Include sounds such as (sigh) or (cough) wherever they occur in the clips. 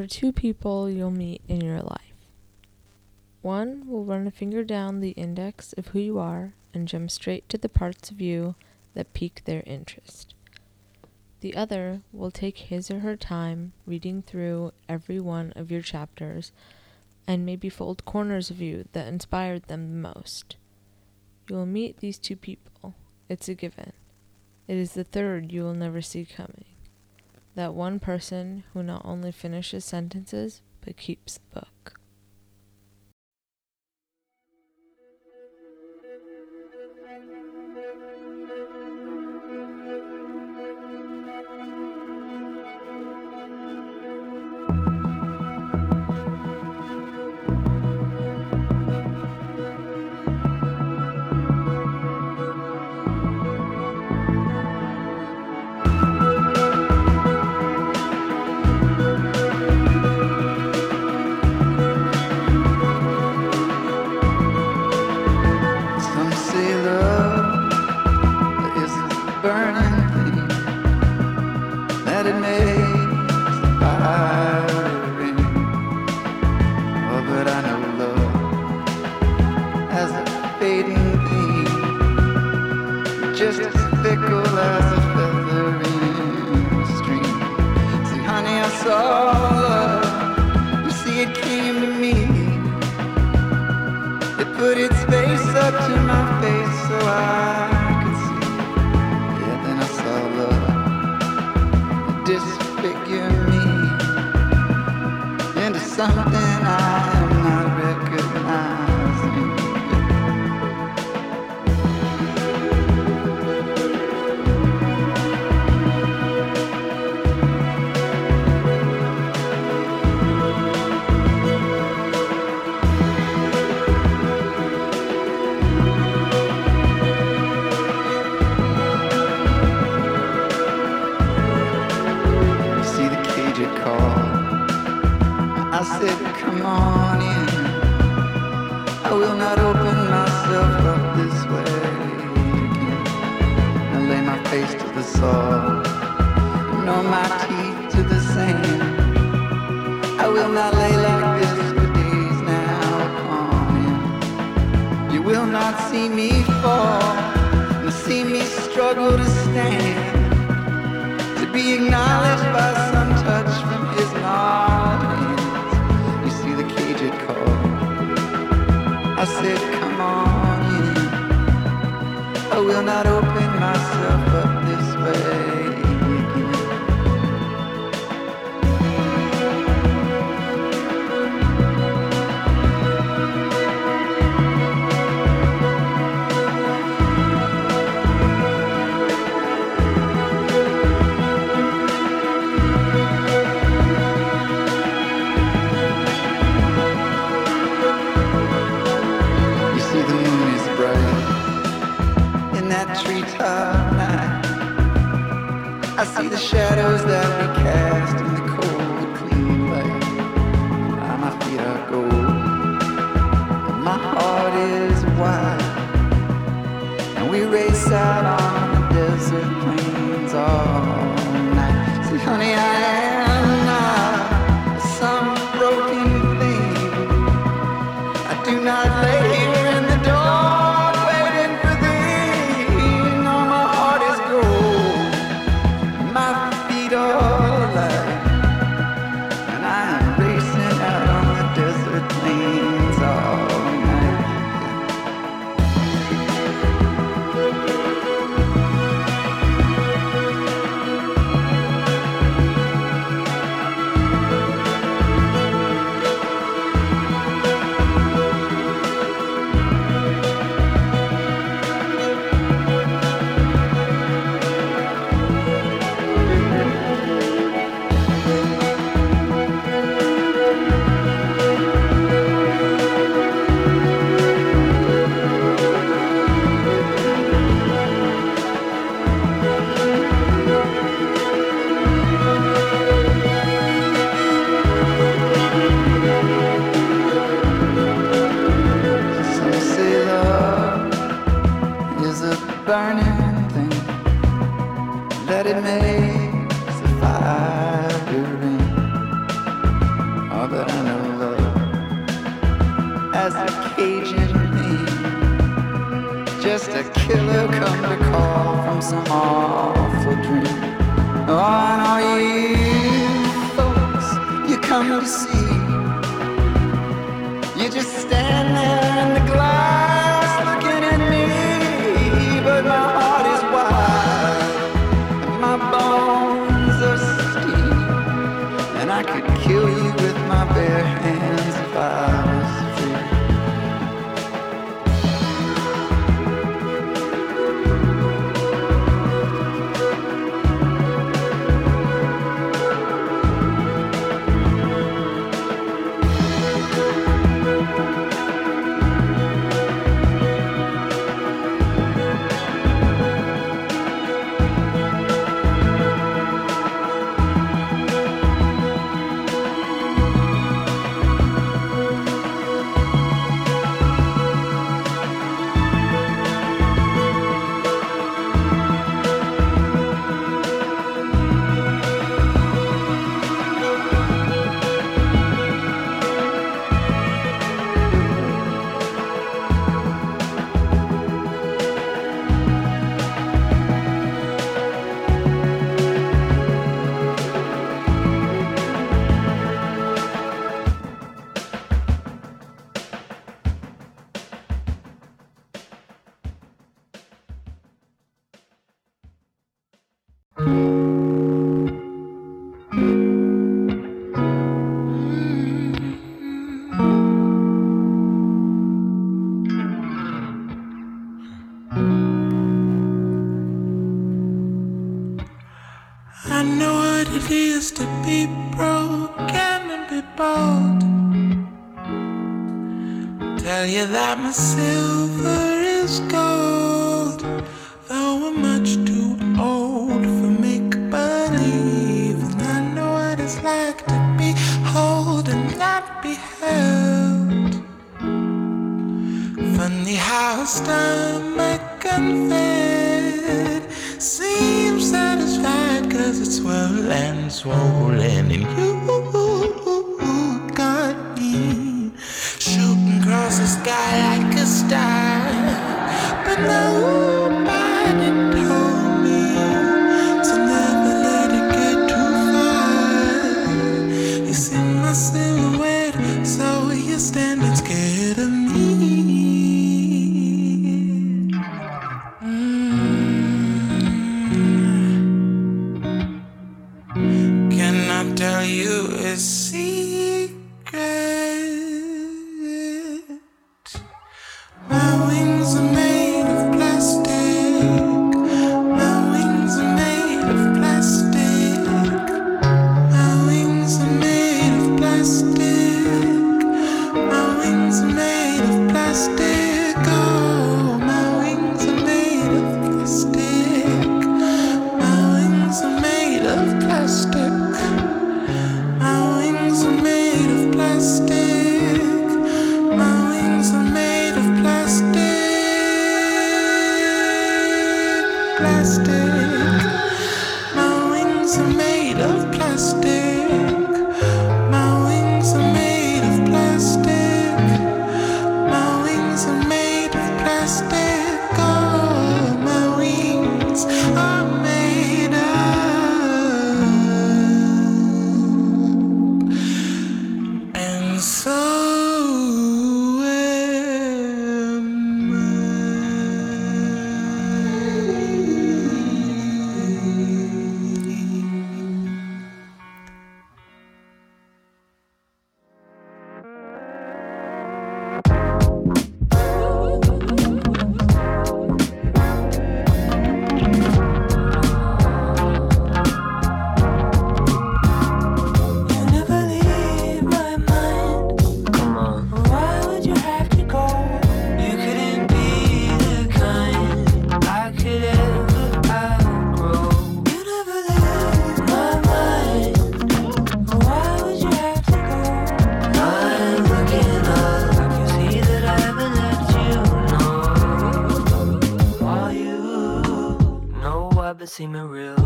there are two people you'll meet in your life. One will run a finger down the index of who you are and jump straight to the parts of you that pique their interest. The other will take his or her time reading through every one of your chapters and maybe fold corners of you that inspired them the most. You will meet these two people. It's a given. It is the third you will never see coming that one person who not only finishes sentences, but keeps the book. it's getting seeming real.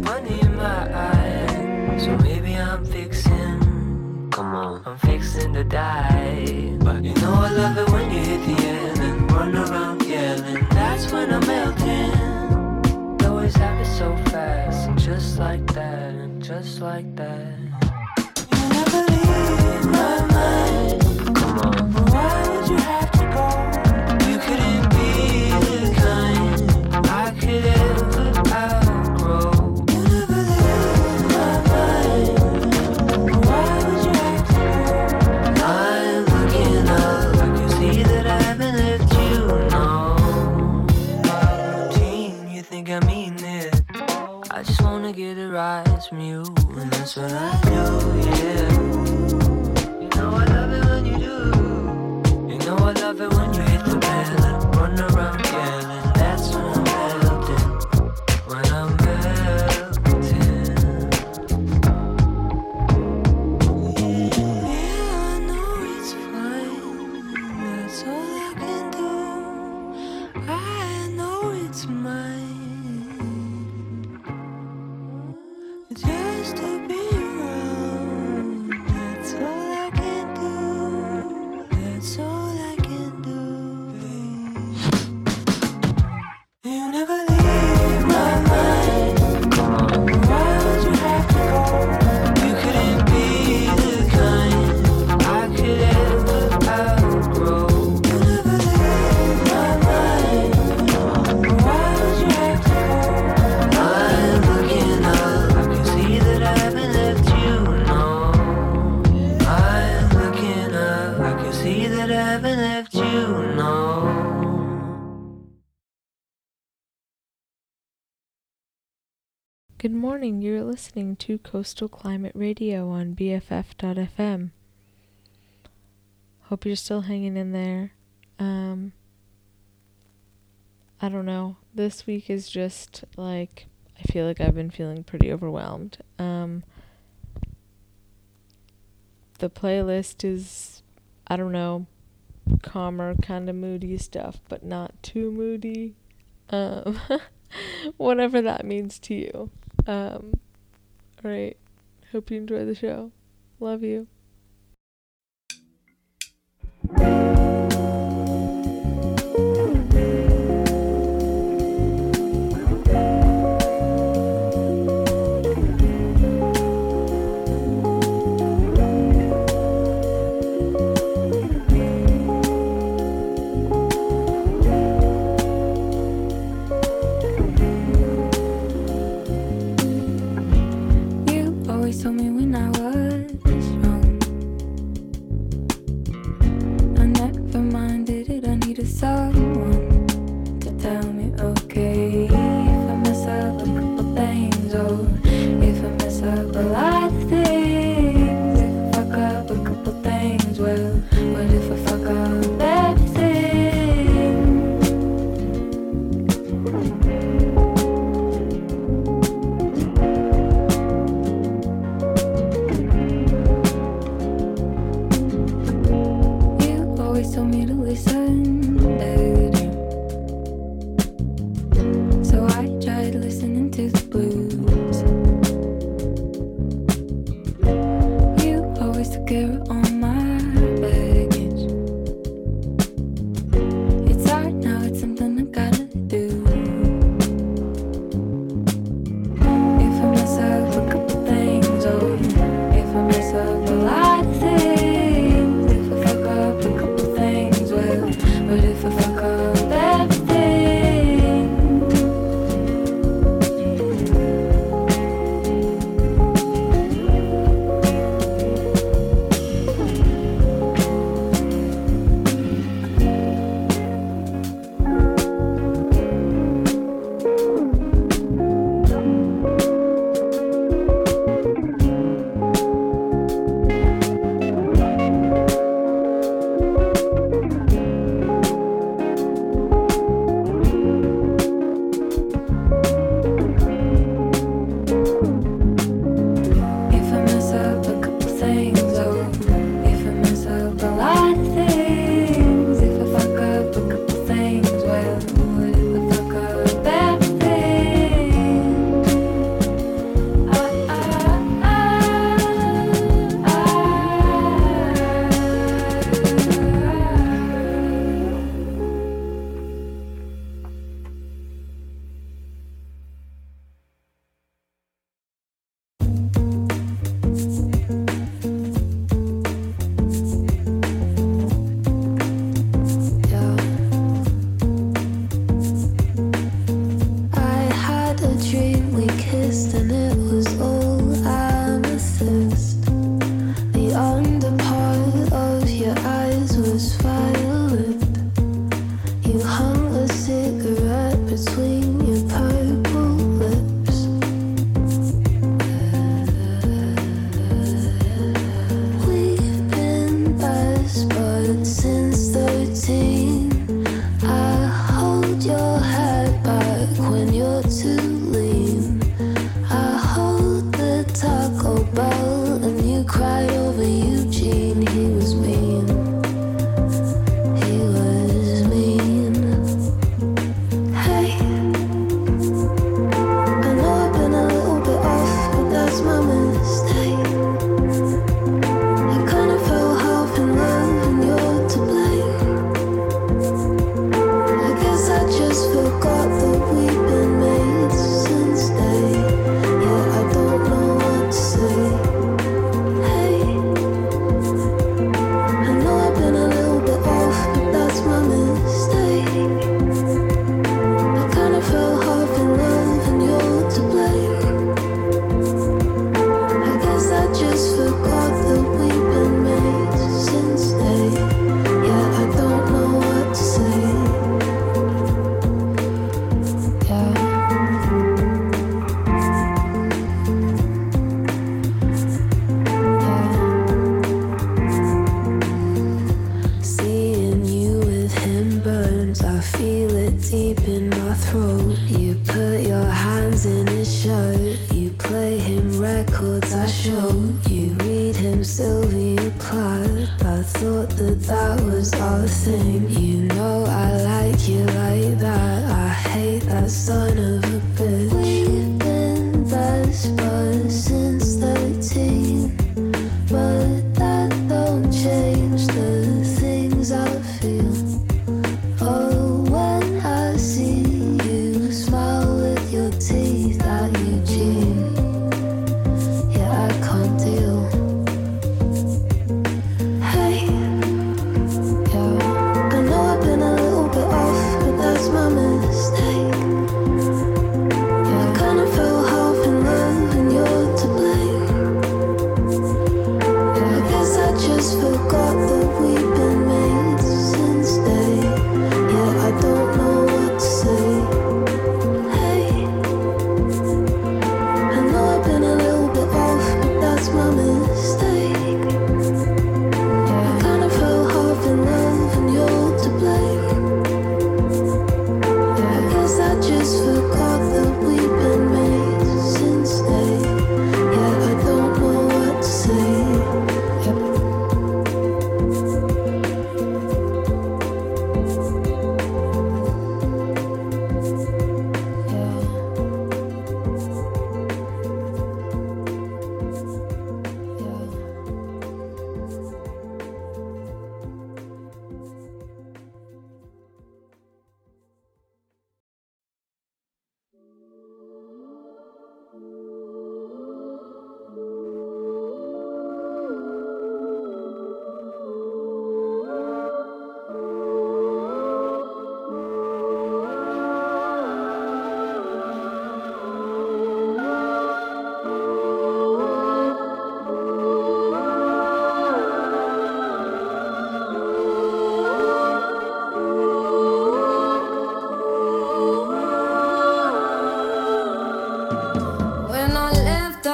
Money in my eyes, so maybe I'm fixing. Come on, I'm fixing to die. But you know I love it when you hit the end and run around yelling. That's when I'm melting. It always happens so fast, just like that, just like Good morning. You're listening to Coastal Climate Radio on BFF.FM. Hope you're still hanging in there. Um, I don't know. This week is just like, I feel like I've been feeling pretty overwhelmed. Um, the playlist is, I don't know, calmer, kind of moody stuff, but not too moody. Um, (laughs) whatever that means to you. Um, all right. Hope you enjoy the show. Love you. thought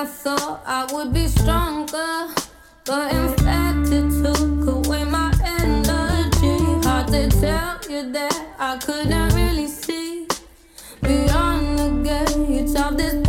Thought I would be stronger, but in fact it took away my energy. Hard to tell you that I couldn't really see beyond the gates of this.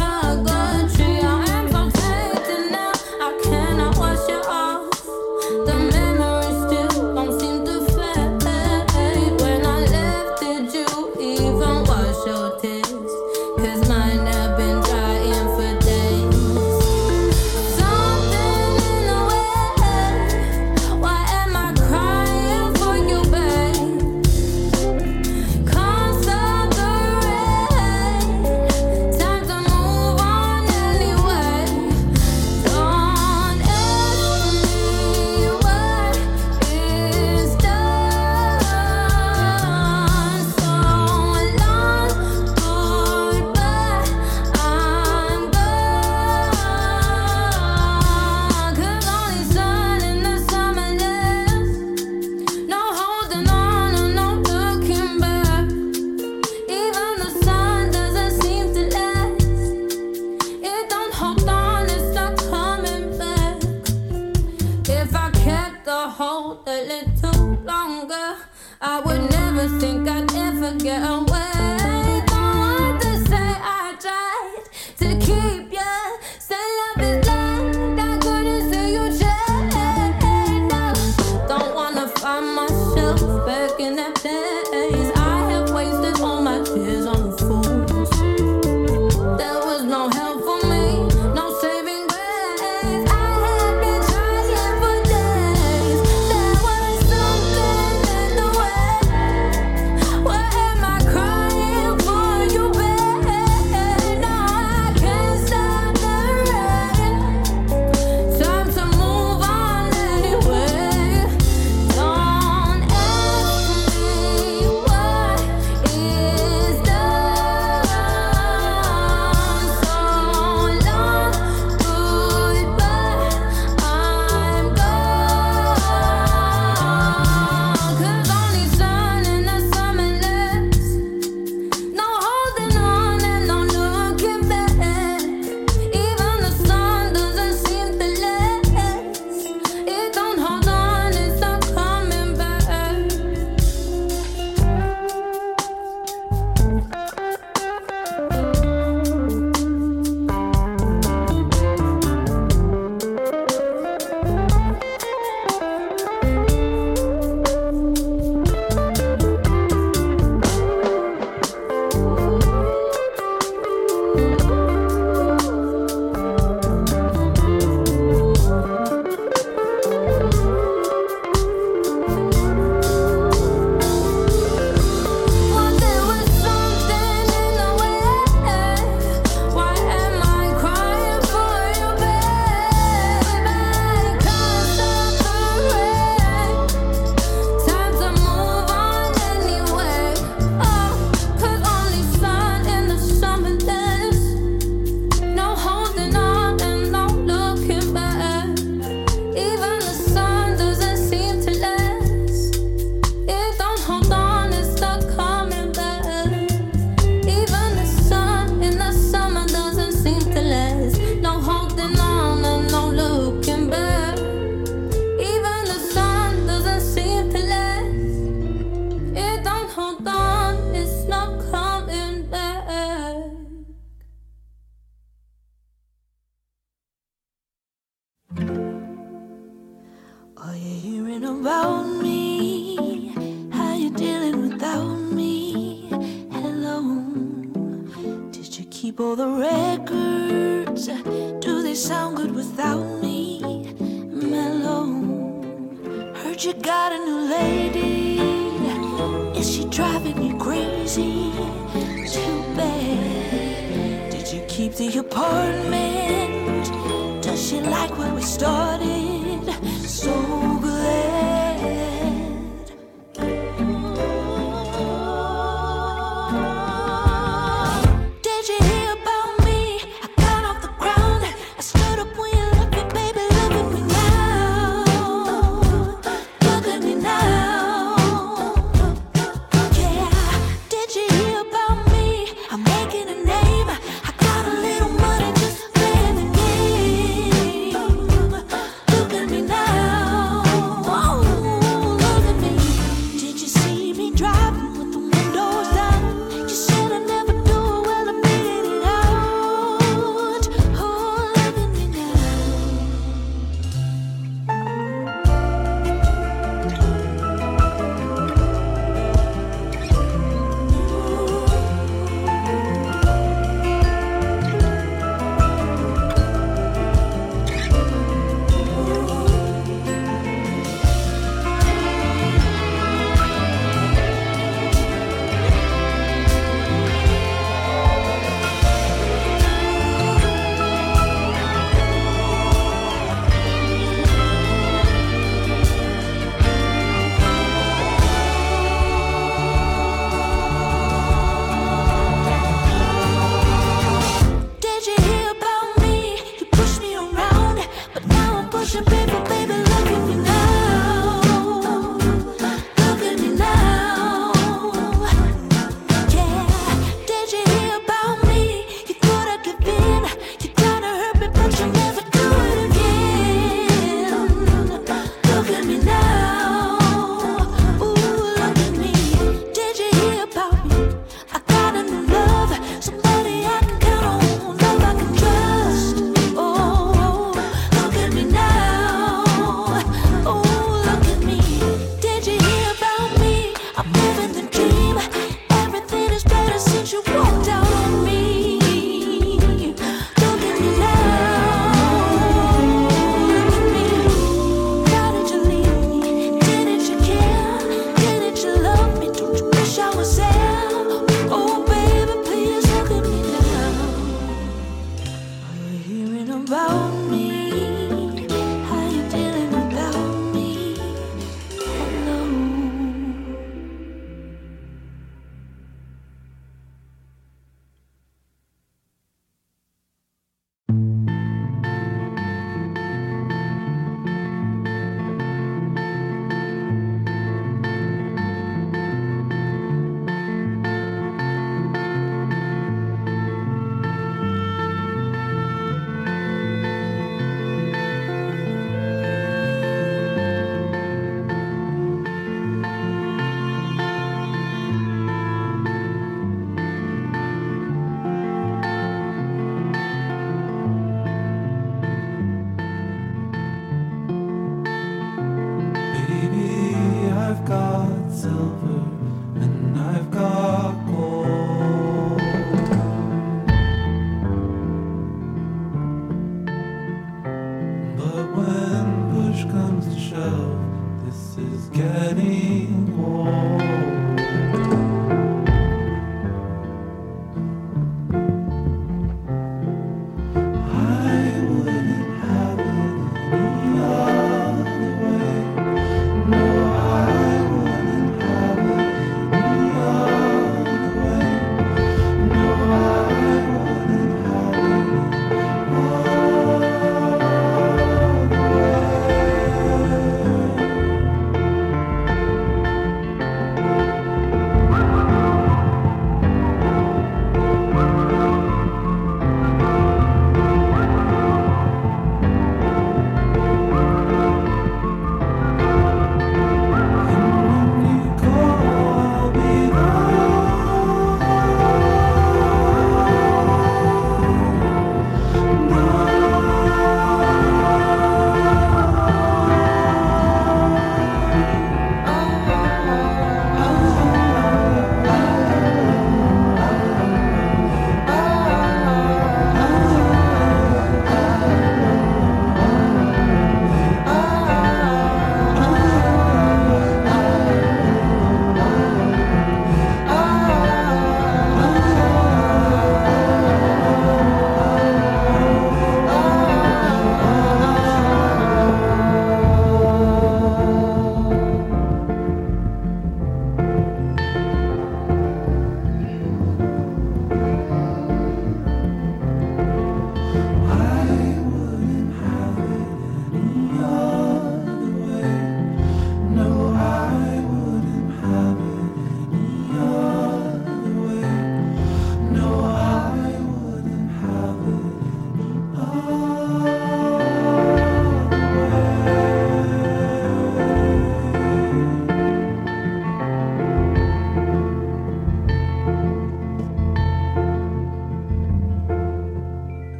good without me. I'm alone. Heard you got a new lady. Is she driving you crazy? Too bad. Did you keep the apartment? Does she like where we started?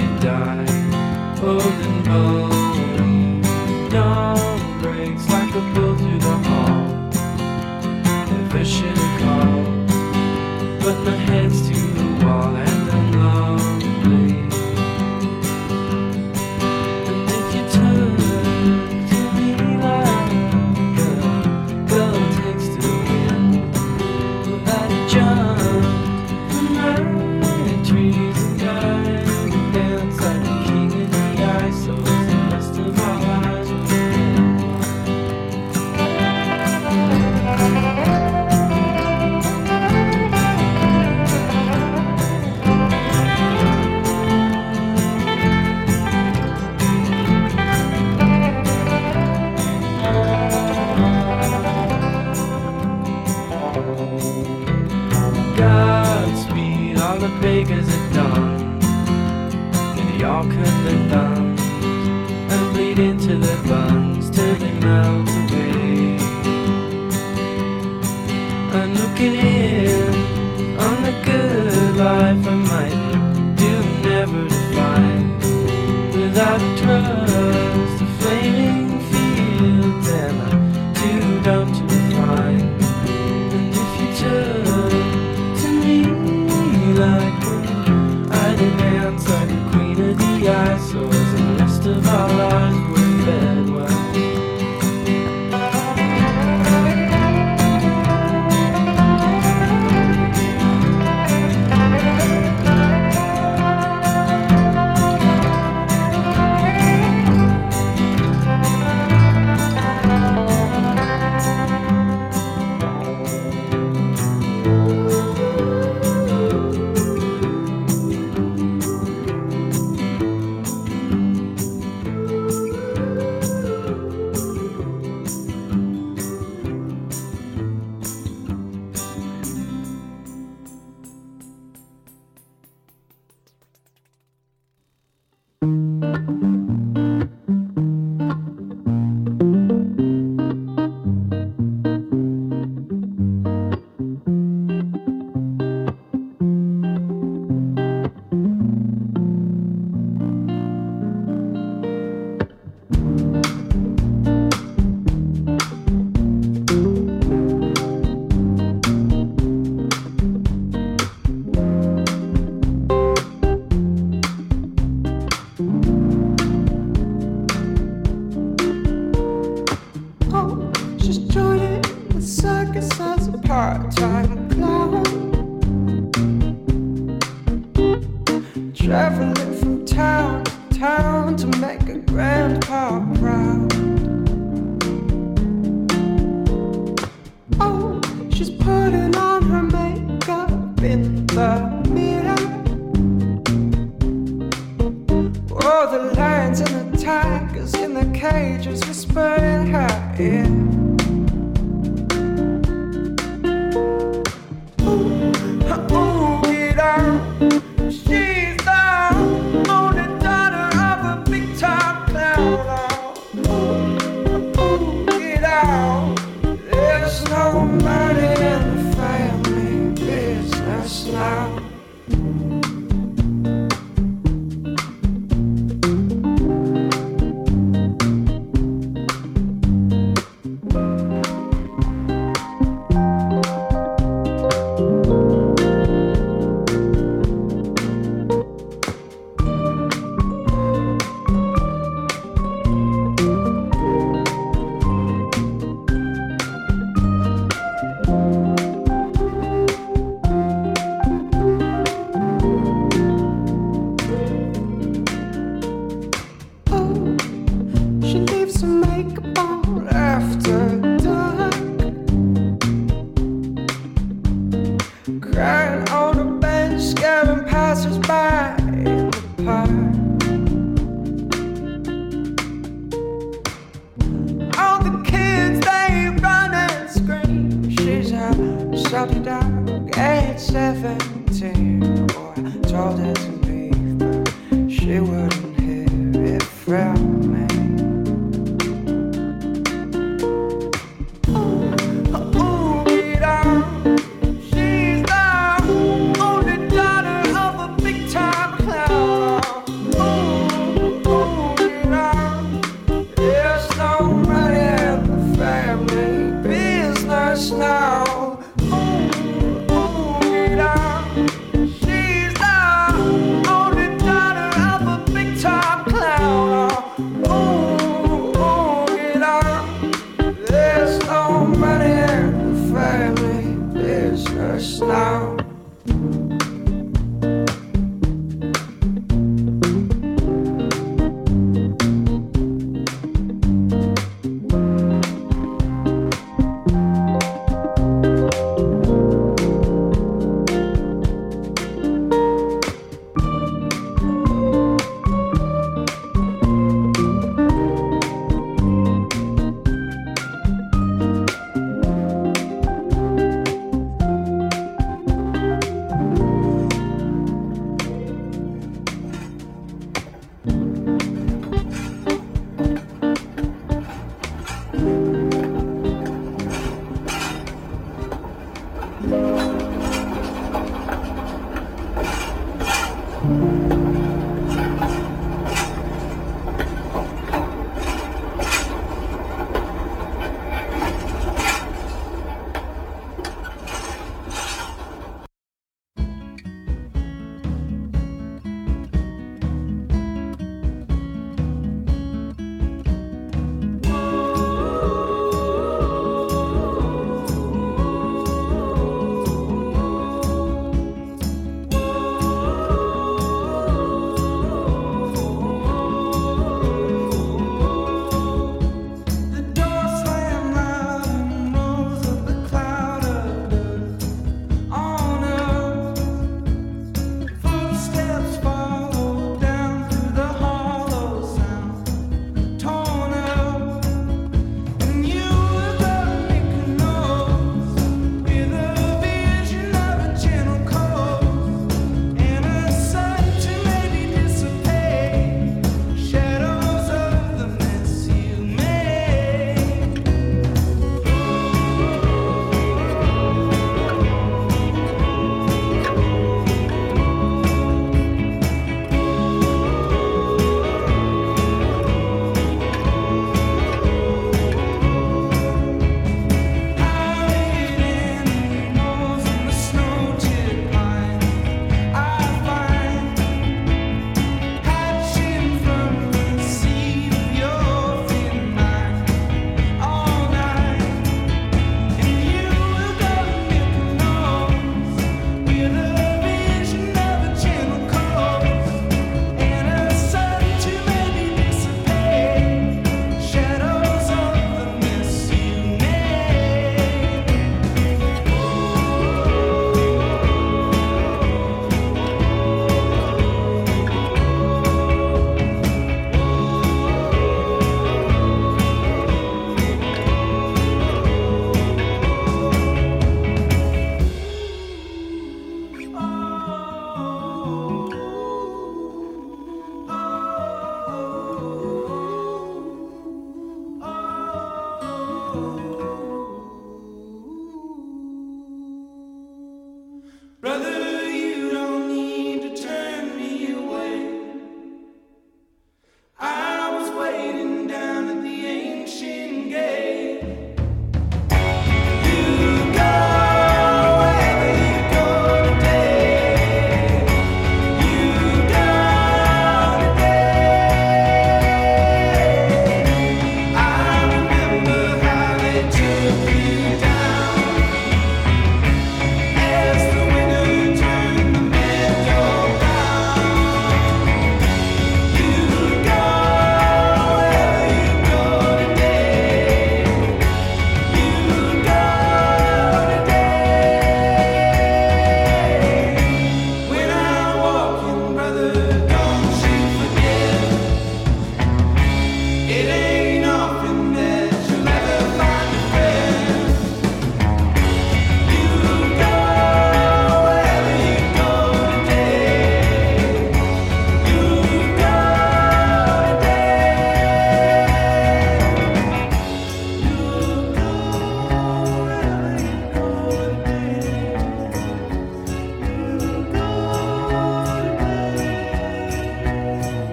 and die. Holding bowling, dawn breaks like a the called, but my head's too.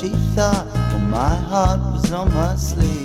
She thought well, my heart was on my sleeve.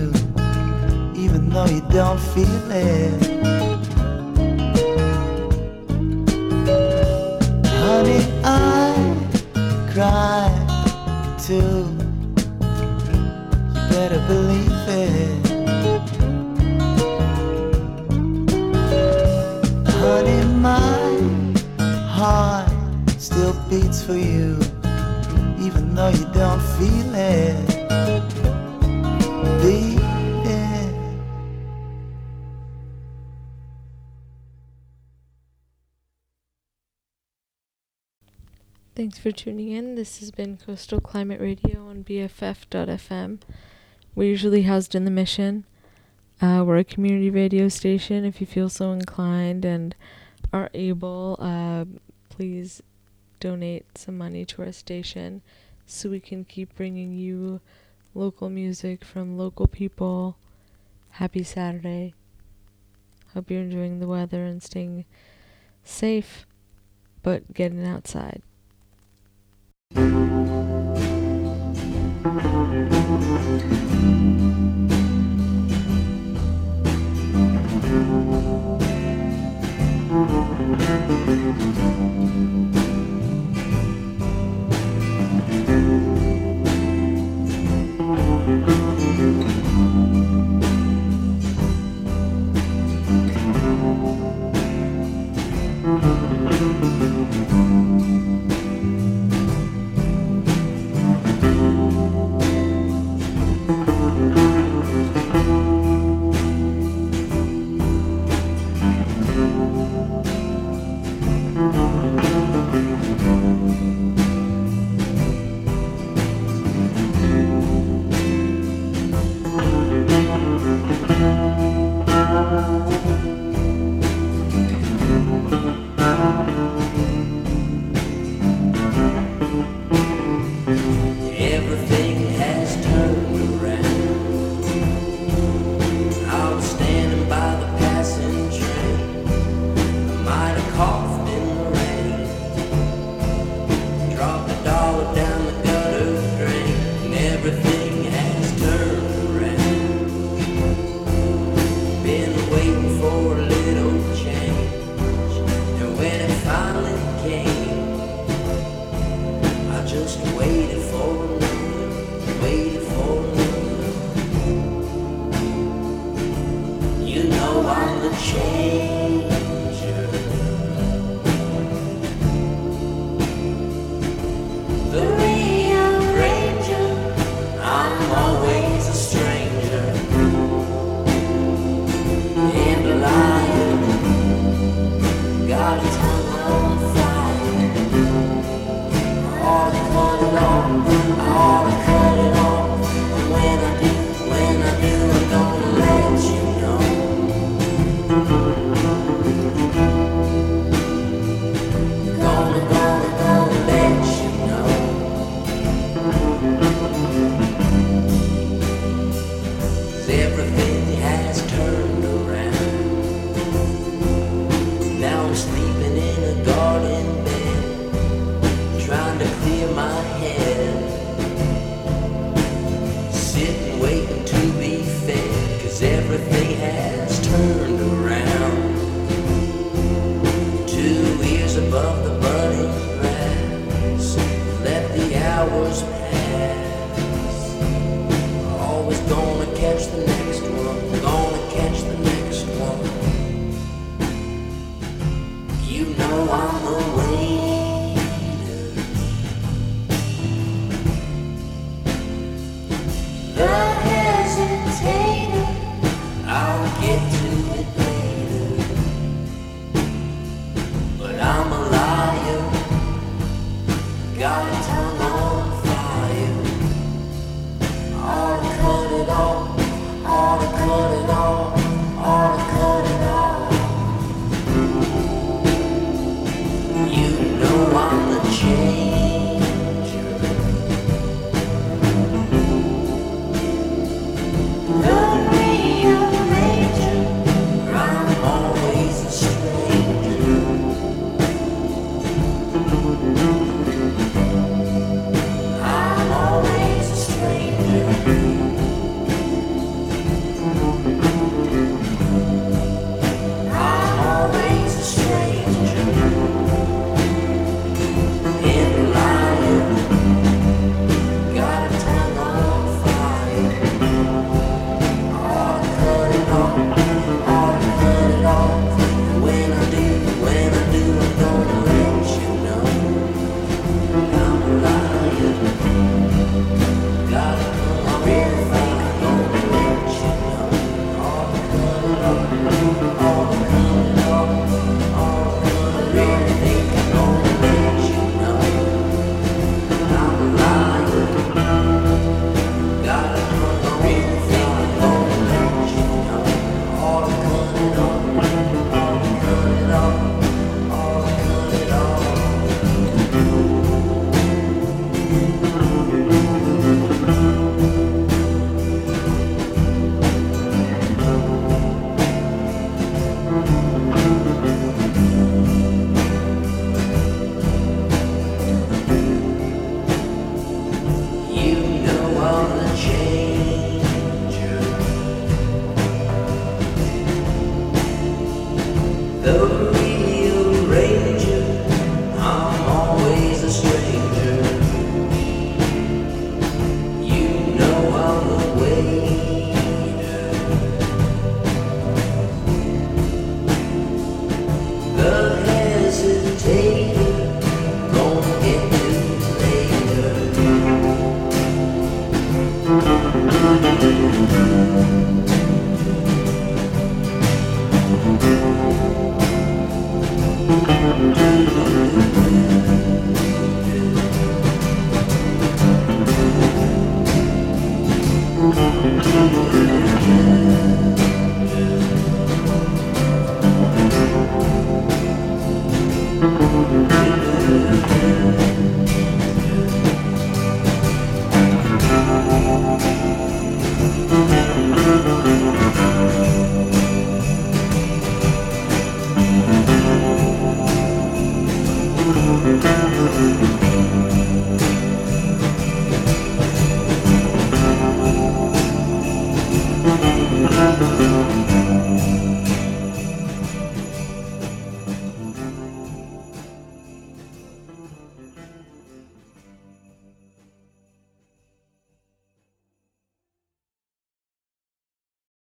You, even though you don't feel it. Honey, I cry too. You better believe it. Honey, my heart still beats for you, even though you don't feel it. Thanks for tuning in. This has been Coastal Climate Radio on BFF.fm. We're usually housed in the Mission. Uh, we're a community radio station. If you feel so inclined and are able, uh, please donate some money to our station so we can keep bringing you local music from local people. Happy Saturday. Hope you're enjoying the weather and staying safe, but getting outside. Everything